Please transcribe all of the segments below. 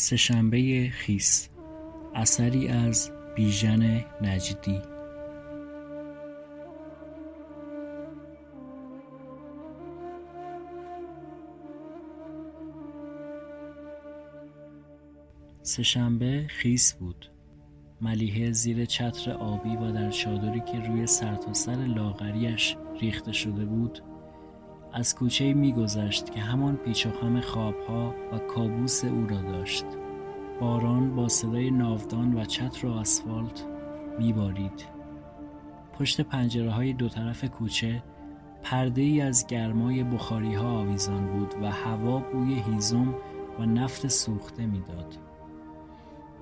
سهشنبه خیس اثری از بیژن نجدی سهشنبه خیس بود. ملیحه زیر چتر آبی و در چادری که روی سرتاسر لاغریش ریخته شده بود از کوچهای میگذشت که همان پیچ و خوابها و کابوس او را داشت باران با صدای ناودان و چتر و آسفالت میبارید پشت پنجره های دو طرف کوچه پرده ای از گرمای بخاری ها آویزان بود و هوا بوی هیزم و نفت سوخته می‌داد.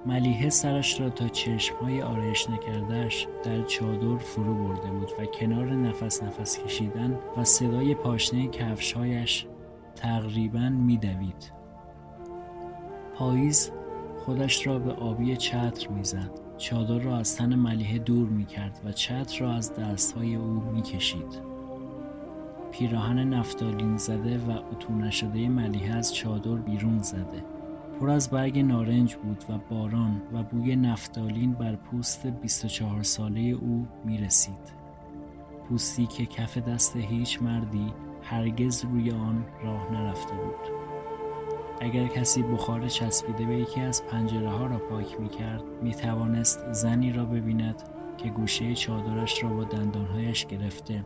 ملیحه سرش را تا چشمهای آرایش نکردهش در چادر فرو برده بود و کنار نفس نفس کشیدن و صدای پاشنه کفشهایش تقریبا میدوید. پاییز خودش را به آبی چتر می‌زد. چادر را از تن ملیحه دور می‌کرد و چتر را از دستهای او می‌کشید. پیراهن نفتالین زده و اتو نشده ملیحه از چادر بیرون زده. پر از برگ نارنج بود و باران و بوی نفتالین بر پوست 24 ساله او می رسید. پوستی که کف دست هیچ مردی هرگز روی آن راه نرفته بود. اگر کسی بخار چسبیده به یکی از پنجره ها را پاک می کرد می توانست زنی را ببیند که گوشه چادرش را با دندانهایش گرفته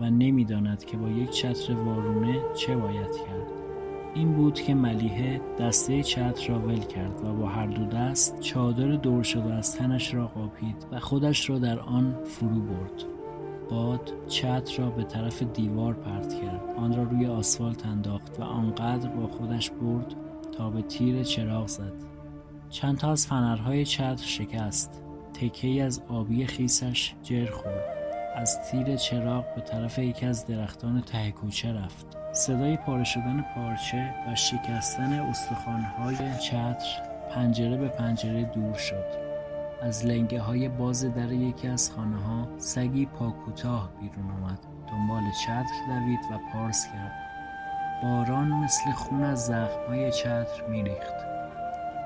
و نمی‌داند که با یک چتر وارونه چه باید کرد. این بود که ملیحه دسته چتر را ول کرد و با هر دو دست چادر دور شده از تنش را قاپید و خودش را در آن فرو برد. باد چتر را به طرف دیوار پرت کرد. آن را روی آسفالت انداخت و آنقدر با خودش برد تا به تیر چراغ زد. چند تا از فنرهای چتر شکست. تکه از آبی خیسش جر خورد. از تیر چراغ به طرف یکی از درختان ته کوچه رفت. صدای پاره شدن پارچه و شکستن استخوانهای چتر پنجره به پنجره دور شد. از لنگه های باز در یکی از خانه ها سگی پاکوتاه بیرون آمد. دنبال چتر دوید و پارس کرد. باران مثل خون از زخم های چتر میریخت.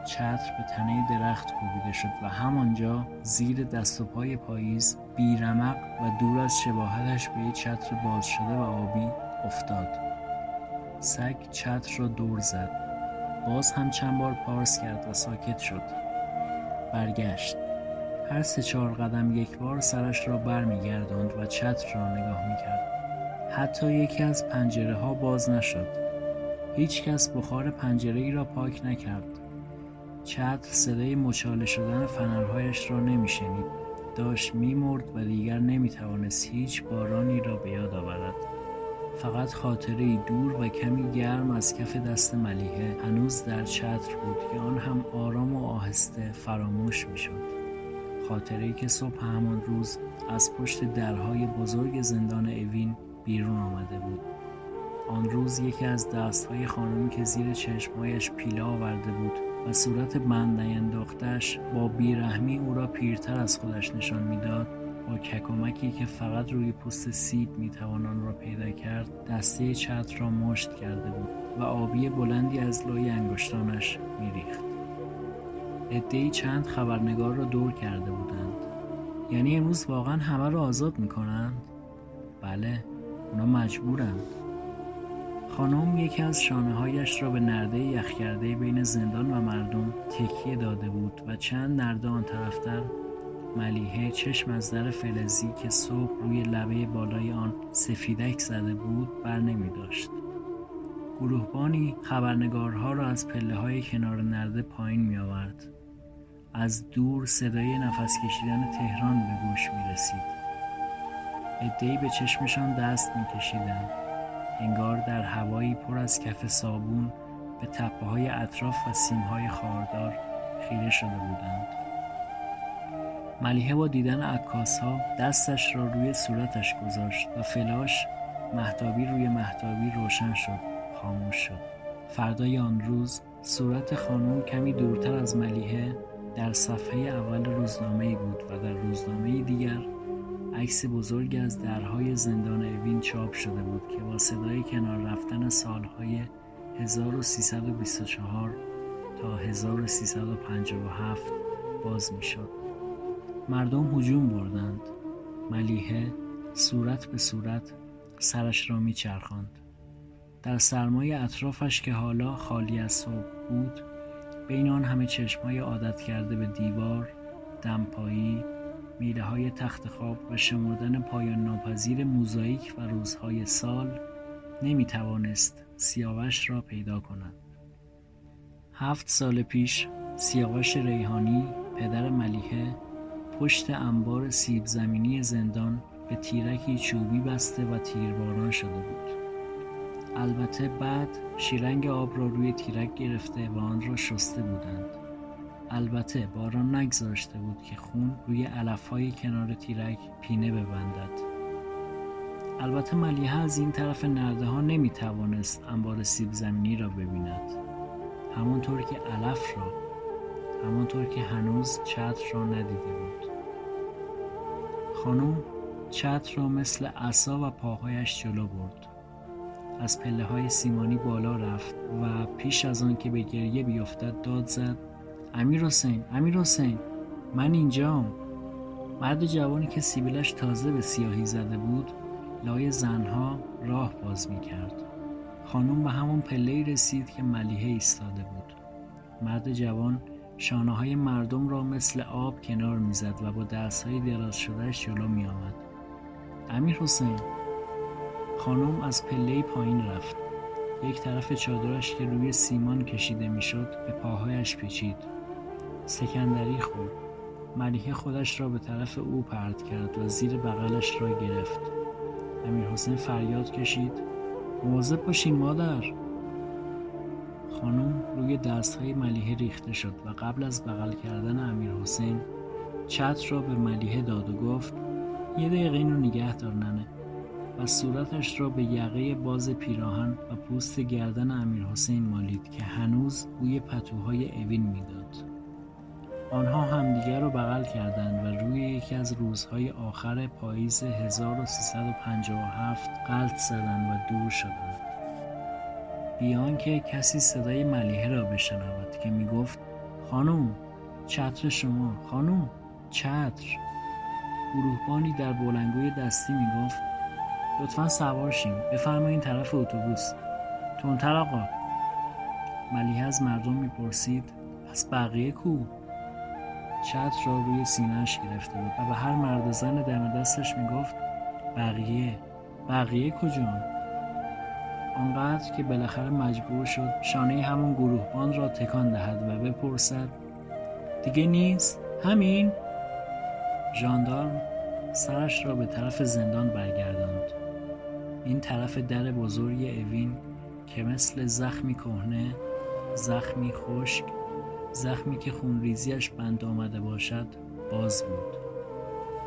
چتر به تنه درخت کوبیده شد و همانجا زیر دست و پای پاییز بیرمق و دور از شباهتش به یک چتر باز شده و آبی افتاد. سگ چتر را دور زد باز هم چند بار پارس کرد و ساکت شد برگشت هر سه چهار قدم یک بار سرش را بر می گردند و چتر را نگاه می کرد. حتی یکی از پنجره ها باز نشد. هیچ کس بخار پنجره ای را پاک نکرد. چتر صدای مچاله شدن فنرهایش را نمی شنید. داشت می مرد و دیگر نمی توانست هیچ بارانی را به یاد آورد. فقط خاطره دور و کمی گرم از کف دست ملیحه هنوز در چتر بود که آن هم آرام و آهسته فراموش می شد. خاطره که صبح همان روز از پشت درهای بزرگ زندان اوین بیرون آمده بود آن روز یکی از دستهای خانمی که زیر چشمهایش پیله آورده بود و صورت بند نینداختش با بیرحمی او را پیرتر از خودش نشان می‌داد با ککمکی که فقط روی پوست سیب می‌توان آن را پیدا کرد دسته چتر را مشت کرده بود و آبی بلندی از لای انگشتانش میریخت. عدهای چند خبرنگار را دور کرده بودند. یعنی امروز واقعا همه را آزاد می‌کنند؟ بله اونا مجبورند خانم یکی از شانه هایش را به نرده یخ کرده بین زندان و مردم تکیه داده بود و چند نرده آن طرفتر ملیحه چشم از در فلزی که صبح روی لبه بالای آن سفیدک زده بود بر نمی داشت. گروهبانی خبرنگارها را از پله های کنار نرده پایین می آورد. از دور صدای نفس کشیدن تهران به گوش می رسید. ادهی به چشمشان دست می کشیدن. انگار در هوایی پر از کف صابون به تپه های اطراف و سیم های خاردار خیره شده بودند. ملیحه با دیدن عکاس ها دستش را روی صورتش گذاشت و فلاش محتابی روی محتابی روشن شد خاموش شد فردای آن روز صورت خانم کمی دورتر از ملیحه در صفحه اول روزنامه بود و در روزنامه دیگر عکس بزرگی از درهای زندان اوین چاپ شده بود که با صدای کنار رفتن سالهای 1324 تا 1357 باز می شد. مردم هجوم بردند. ملیحه صورت به صورت سرش را می چرخاند. در سرمای اطرافش که حالا خالی از صبح بود بین آن همه چشمهای عادت کرده به دیوار، دمپایی، میله های تخت خواب و شمردن پایان ناپذیر موزاییک و روزهای سال نمی توانست سیاوش را پیدا کند. هفت سال پیش سیاوش ریحانی پدر ملیحه پشت انبار سیب زمینی زندان به تیرکی چوبی بسته و تیرباران شده بود. البته بعد شیرنگ آب را روی تیرک گرفته و آن را شسته بودند. البته باران نگذاشته بود که خون روی علفهای کنار تیرک پینه ببندد. البته ملیحه از این طرف نرده ها نمی توانست انبار سیب زمینی را ببیند. همانطور که علف را همانطور که هنوز چتر را ندیده بود. خانم چتر را مثل عصا و پاهایش جلو برد. از پله های سیمانی بالا رفت و پیش از آن که به گریه بیفتد داد زد امیر حسین امیر حسین من اینجام مرد جوانی که سیبیلش تازه به سیاهی زده بود لای زنها راه باز می کرد خانم به همون پله رسید که ملیحه ایستاده بود مرد جوان شانه های مردم را مثل آب کنار می‌زد و با دست های دراز شدهش جلو می آمد امیر حسین خانم از پله پایین رفت. یک طرف چادرش که روی سیمان کشیده می‌شد به پاهایش پیچید. سکندری خورد. ملیحه خودش را به طرف او پرد کرد و زیر بغلش را گرفت. امیر حسین فریاد کشید. مواظب باشین مادر. خانم روی دستهای ملیحه ریخته شد و قبل از بغل کردن امیر حسین چتر را به ملیحه داد و گفت یه دقیقه اینو نگه دار ننه و صورتش را به یقه باز پیراهن و پوست گردن امیر حسین مالید که هنوز بوی پتوهای اوین می‌داد. آنها همدیگر را بغل کردند و روی یکی از روزهای آخر پاییز 1357 قلط زدند و دور شدند. بیان که کسی صدای ملیحه را بشنود که می گفت خانم چتر شما خانم چتر. گروهبانی در بلنگوی دستی می گفت لطفا سوار شیم بفرمایین طرف اتوبوس. تونتر آقا. ملیحه از مردم می‌پرسید پس بقیه کو؟ چتر را روی سینهش گرفته بود و به هر مرد زن دم دستش می‌گفت بقیه بقیه کجان آنقدر که بالاخره مجبور شد شانه همون گروهبان را تکان دهد و بپرسد دیگه نیست؟ همین؟ ژاندارم سرش را به طرف زندان برگرداند. این طرف در بزرگ اوین که مثل زخمی کهنه زخمی خشک زخمی که خونریزیش بند آمده باشد باز بود.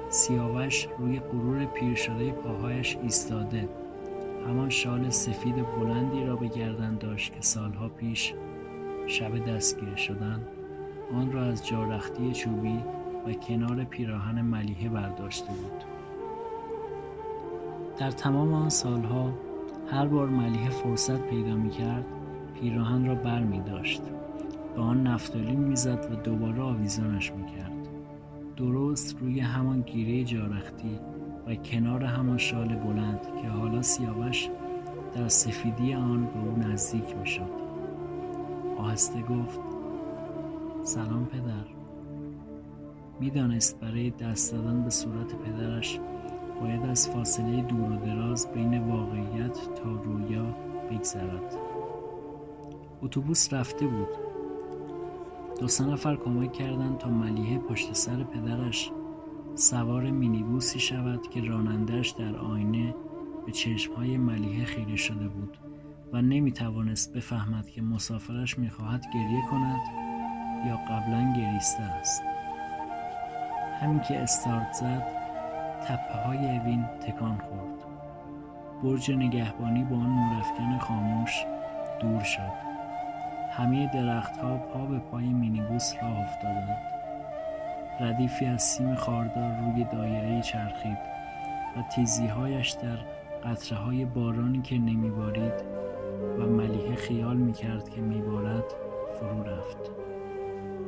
سیاوش روی غرور پیر شده پاهایش ایستاده. همان شال سفید بلندی را به گردن داشت که سالها پیش شب دستگیر شدن آن را از جارختی چوبی و کنار پیراهن ملیحه برداشته بود. در تمام آن سالها هر بار ملیحه فرصت پیدا می کرد پیراهن را بر می داشت به آن نفتالین می‌زد و دوباره آویزانش می کرد درست روی همان گیره جارختی و کنار همان شال بلند که حالا سیاوش در سفیدی آن به او نزدیک می شد آهسته گفت سلام پدر. می‌دانست برای دست دادن به صورت پدرش باید از فاصله دور و دراز بین واقعیت تا رویا بگذرد. اتوبوس رفته بود. دو سه نفر کمک کردند تا ملیحه پشت سر پدرش سوار مینیبوسی شود که رانندهش در آینه به چشمهای ملیحه خیره شده بود و نمی توانست بفهمد که مسافرش می‌خواهد گریه کند یا قبلا گریسته است. همین که استارت زد تپه های اوین تکان خورد. برج نگهبانی با آن نورافکن خاموش دور شد. همه درختها پا به پای مینیبوس راه افتادند. ردیفی از سیم خاردار روی دایره چرخید و تیزیهایش در قطره های بارانی که نمیبارید و ملیحه خیال می‌کرد که میبارد فرو رفت.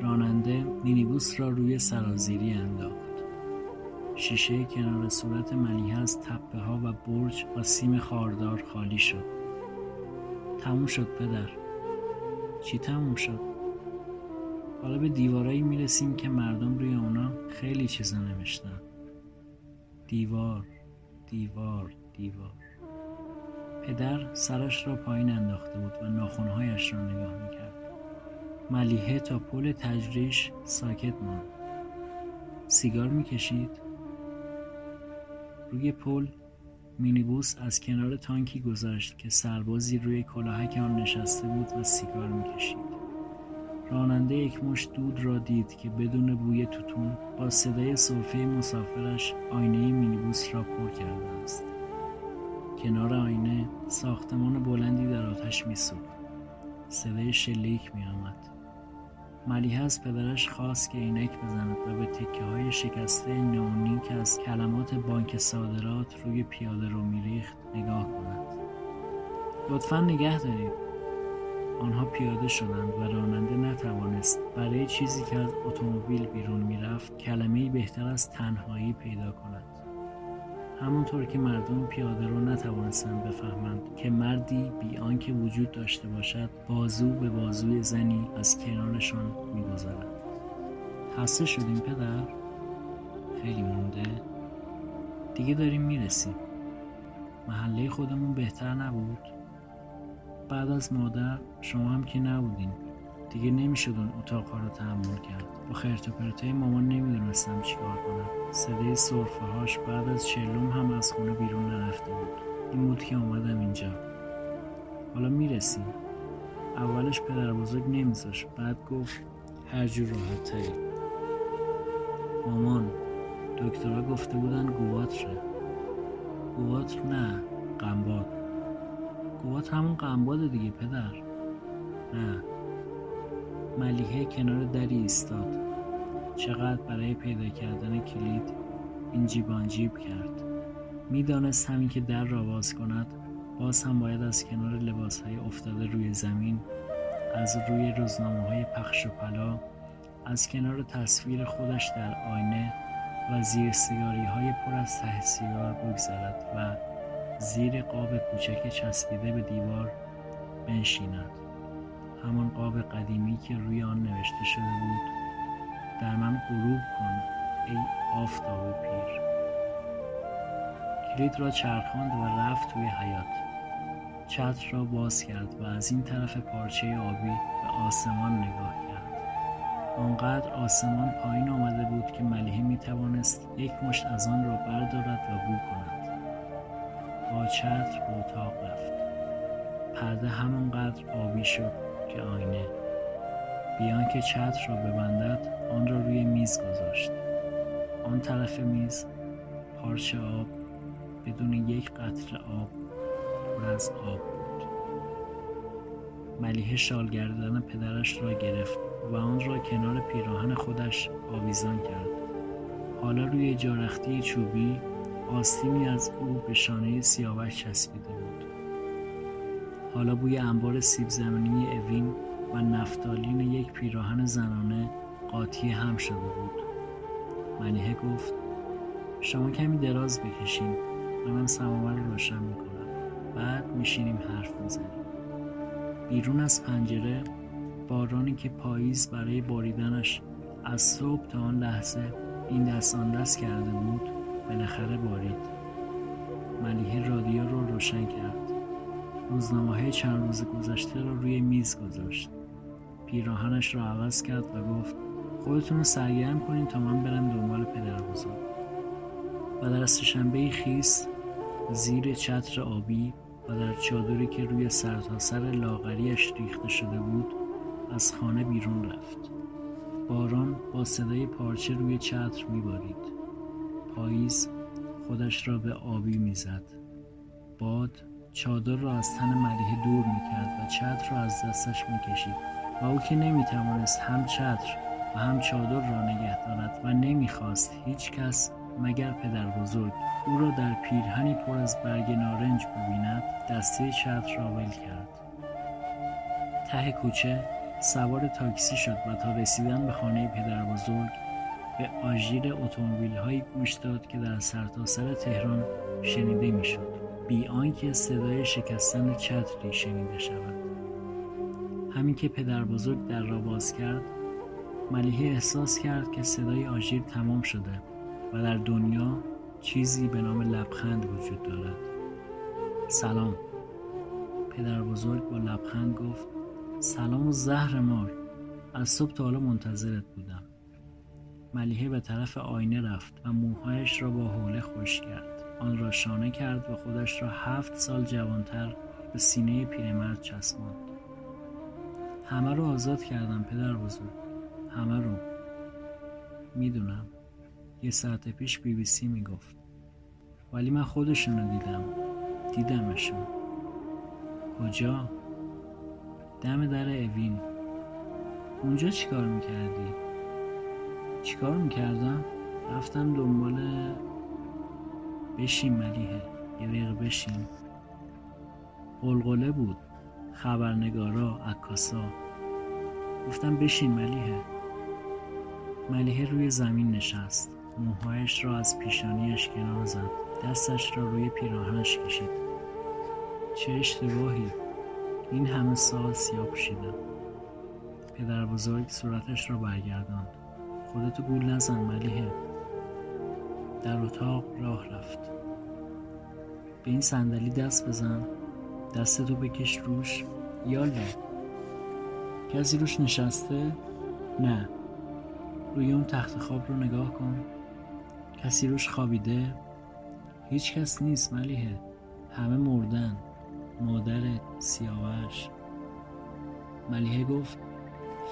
راننده مینیبوس را روی سرازیری انداخت. شیشه کنار صورت ملیحه از تپه ها و برج و سیم خاردار خالی شد. تموم شد پدر. چی تموم شد؟ حالا به دیوارایی می‌رسیم که مردم روی اونا خیلی چیزا نوشتن. دیوار دیوار دیوار. پدر سرش را پایین انداخته بود و ناخونهایش را نگاه می‌کرد. ملیحه تا پل تجریش ساکت ماند سیگار می‌کشید. روی پل مینیبوس از کنار تانکی گذشت که سربازی روی کلاهک آن نشسته بود و سیگار می‌کشید. راننده یک مش دود را دید که بدون بوی توتون با صدای صرفه مسافرش آینه مینیبوس را پر کرده است. کنار آینه ساختمان بلندی در آتش میسوخت. صدای شلیک میآمد. ملیحه از پدرش خواست که عینک بزند و به تکه های شکسته نونی که از کلمات بانک صادرات روی پیاده رو میریخت نگاه کند. لطفا نگه دارید. آنها پیاده شدند و راننده نتوانست برای چیزی که از اتومبیل بیرون می‌رفت کلمه بهتر از تنهایی پیدا کند. همونطور که مردم پیاده رو نتوانستند بفهمند که مردی بی آنکه وجود داشته باشد بازو به بازوی زنی از کنارشان میگذرد. خسته شدیم پدر؟ خیلی مونده. دیگه داریم می‌رسیم. محله خودمون بهتر نبود؟ بعد از مادر شما هم که نبودین. دیگه نمی‌شد اون اتاقها رو تحمل کرد. با خرت و پرتای مامان نمی‌دونستم چیکار کنم. صدای صرفه هاش بعد از چلوم هم از خونه بیرون نرفته بود. این بود که آمدم اینجا. حالا می‌رسیم. اولش پدر بزرگ نمیذاش. بعد گفت هر جور راحت تری مامان دکترها گفته بودن گواتره گواتر نه قنباد گوات همون قنباد دیگه پدر. نه. ملیحه کنار دری ایستاد. چقدر برای پیدا کردن کلید این جیبان جیب کرد. می‌دانست همین که در را باز کند باز هم باید از کنار لباس های افتاده روی زمین از روی روزنامه های پخش و پلا از کنار تصویر خودش در آینه و زیر سیگاری های پر از ته سیگار بگذرد و زیر قاب کوچک چسبیده به دیوار بنشیند. همان قاب قدیمی که روی آن نوشته شده بود در من غروب کن ای آفتاب پیر. کلید را چرخاند و رفت توی حیات چتر را باز کرد و از این طرف پارچه آبی به آسمان نگاه کرد. آنقدر آسمان پایین آمده بود که ملیحه می توانست یک مشت از آن را بردارد و بو کند. با چتر به اتاق رفت. پرده همانقدر آبی شد که آینه. بیان که چتر را ببندد آن را روی میز گذاشت. آن طرف میز پارچه آب بدون یک قطره آب پر از آب بود. ملیحه شال گردن پدرش را گرفت و آن را کنار پیراهن خودش آویزان کرد. حالا روی جارختی چوبی آستینی از او به شانه سیاوش چسبیده بود. حالا بوی انبار سیب زمینی اوین و نفتالین یک پیراهن زنانه قاطی هم شده بود. ملیحه گفت شما کمی دراز بکشین من سماور رو روشن می‌کنم. بعد میشینیم حرف می‌زنیم. بیرون از پنجره بارانی که پاییز برای باریدنش از صبح تا آن لحظه این دست آن دست کرده بود بالاخره بارید. ملیحه رادیو رو روشن کرد. روزنامه های چند روز گذشته را روی میز گذاشت. پیراهنش را عوض کرد و گفت خودتون رو سرگرم کنین تا من برم دنبال پدر بزرگ. و در سهشنبه خیس زیر چتر آبی و در چادری که روی سرتاسر سر لاغریش ریخته شده بود از خانه بیرون رفت. باران با صدای پارچه روی چتر میبارید. پاییز خودش را به آبی می‌زد. باد چادر را از تن ملیحه دور می‌کرد و چتر را از دستش می‌کشید و او که نمی‌توانست هم چتر و هم چادر را نگه دارد و نمی‌خواست هیچ کس مگر پدر بزرگ او را در پیرهنی پر از برگ نارنج ببیند دسته چتر را ول کرد. ته کوچه سوار تاکسی شد و تا رسیدن به خانه پدر بزرگ به آژیر اتومبیل هایی گوش داد که در سرتاسر سر تهران شنیده می‌شد. بی آنکه صدای شکستن چتری شنیده شود. همین که پدر بزرگ در را باز کرد ملیحه احساس کرد که صدای آژیر تمام شده و در دنیا چیزی به نام لبخند وجود دارد. سلام. پدر بزرگ با لبخند گفت سلام و زهر مار. از صبح تا حالا منتظرت بودم. ملیحه به طرف آینه رفت و موهایش را با حوله خوش کرد. آن را شانه کرد و خودش را هفت سال جوانتر به سینه پیرمرد چسباند. همه رو آزاد کردم پدر بزرگ. همه رو. می‌دونم. یه ساعت پیش بی بی سی می‌گفت. ولی من خودشونو دیدم. دیدمشون. کجا؟ دم در اوین. اونجا چیکار می‌کردی؟ چیکار می‌کردم؟ رفتم دنبال بشین ملیه یه دقیقه بشین قلقله بود. خبرنگارا عکاسا. گفتم بشین ملیه ملیه روی زمین نشست. موهایش را از پیشانیش کنار زد. دستش را روی پیراهنش کشید. چه اشتباهی. این همه سال سیاه پوشیدم. پدر بزرگ صورتش را برگرداند. خودتو گول نزن ملیه در اتاق راه رفت. به این صندلی دست بزن. دستتو بکش روش. یالا کسی روش نشسته؟ نه. روی اون تخت خواب رو نگاه کن. کسی روش خوابیده؟ هیچ کس نیست ملیه همه مردن. مادر سیاوش. ملیحه گفت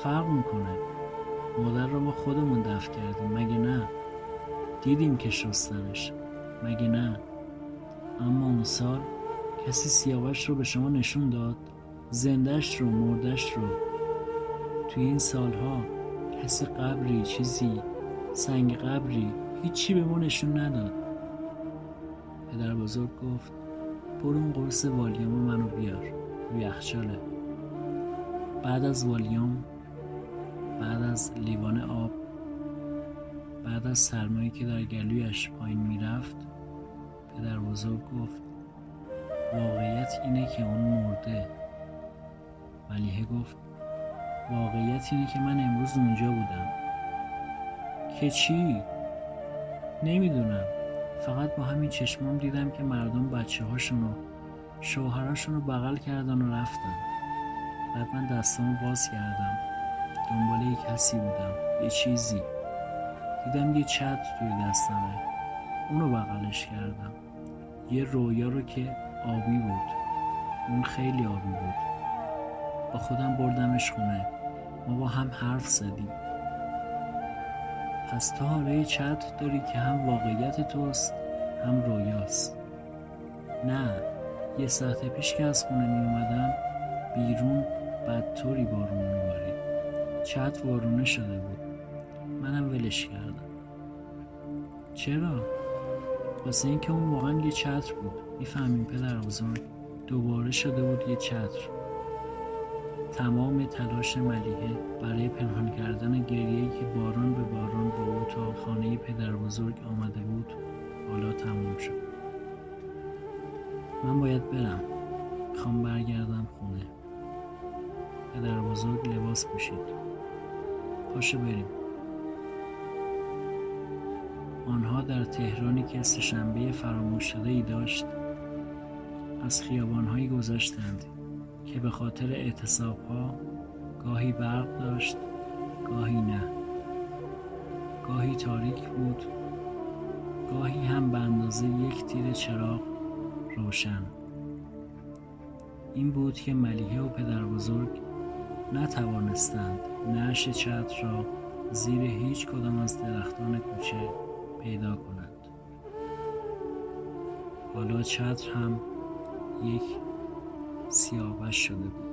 فرق می‌کنه. مادر رو ما خودمون دفع کردیم. مگه نه؟ دیدیم که شستنش. مگه نه؟ اما اون سال کسی سیاوش رو به شما نشون داد. زندش رو مردش رو. توی این سالها کسی قبری چیزی سنگ قبری هیچی به ما نشون نداد. پدر بزرگ گفت برو اون قرص والیوم منو بیار. روی یخچاله بعد از والیوم بعد از لیوان آب بعد از سرمایی که در گلویش پایین می‌رفت پدر بزرگ گفت واقعیت اینه که اون مرده. ولیه گفت واقعیت اینه که من امروز اونجا بودم. که چی؟ نمی‌دونم. فقط با همین چشمام دیدم که مردم بچه هاشون و شوهراشون رو بغل کردن و رفتن. بعد من دستامو باز کردم. دنبال یه کسی بودم یه چیزی. دیدم یه چت توی دستمه. اونو بغلش کردم. یه رویا رو که آبی بود. اون خیلی آبی بود. با خودم بردمش خونه. ما با هم حرف زدیم. پس تا حالا یه چت داری که هم واقعیت توست هم رویاست. نه یه ساعت پیش که از خونه می اومدم بیرون بدطوری بارون میبارید چت وارونه شده بود. منم ولش کردم. چرا؟ واسه اینکه اون واقعا یه چتر بود. می‌فهمیم پدر بزرگ دوباره شده بود یه چتر. تمام تلاش ملیحه برای پنهان کردن گریه‌ای که باران به باران با او تا خانه پدر بزرگ آمده بود حالا تموم شد. من باید برم. می‌خوام برگردم خونه. پدر بزرگ لباس پوشید. پاشو بریم. آنها در تهرانی که سهشنبه فراموش شده ای داشت از خیابانهایی گذشتند که به خاطر اعتصاب ها گاهی برق داشت گاهی نه. گاهی تاریک بود گاهی هم به اندازه یک تیر چراغ روشن. این بود که ملیحه و پدر بزرگ نتوانستند نعش چتر را زیر هیچ کدام از درختان کوچه پیدا کنند. حالا چتر هم یک سیاوش شده بود.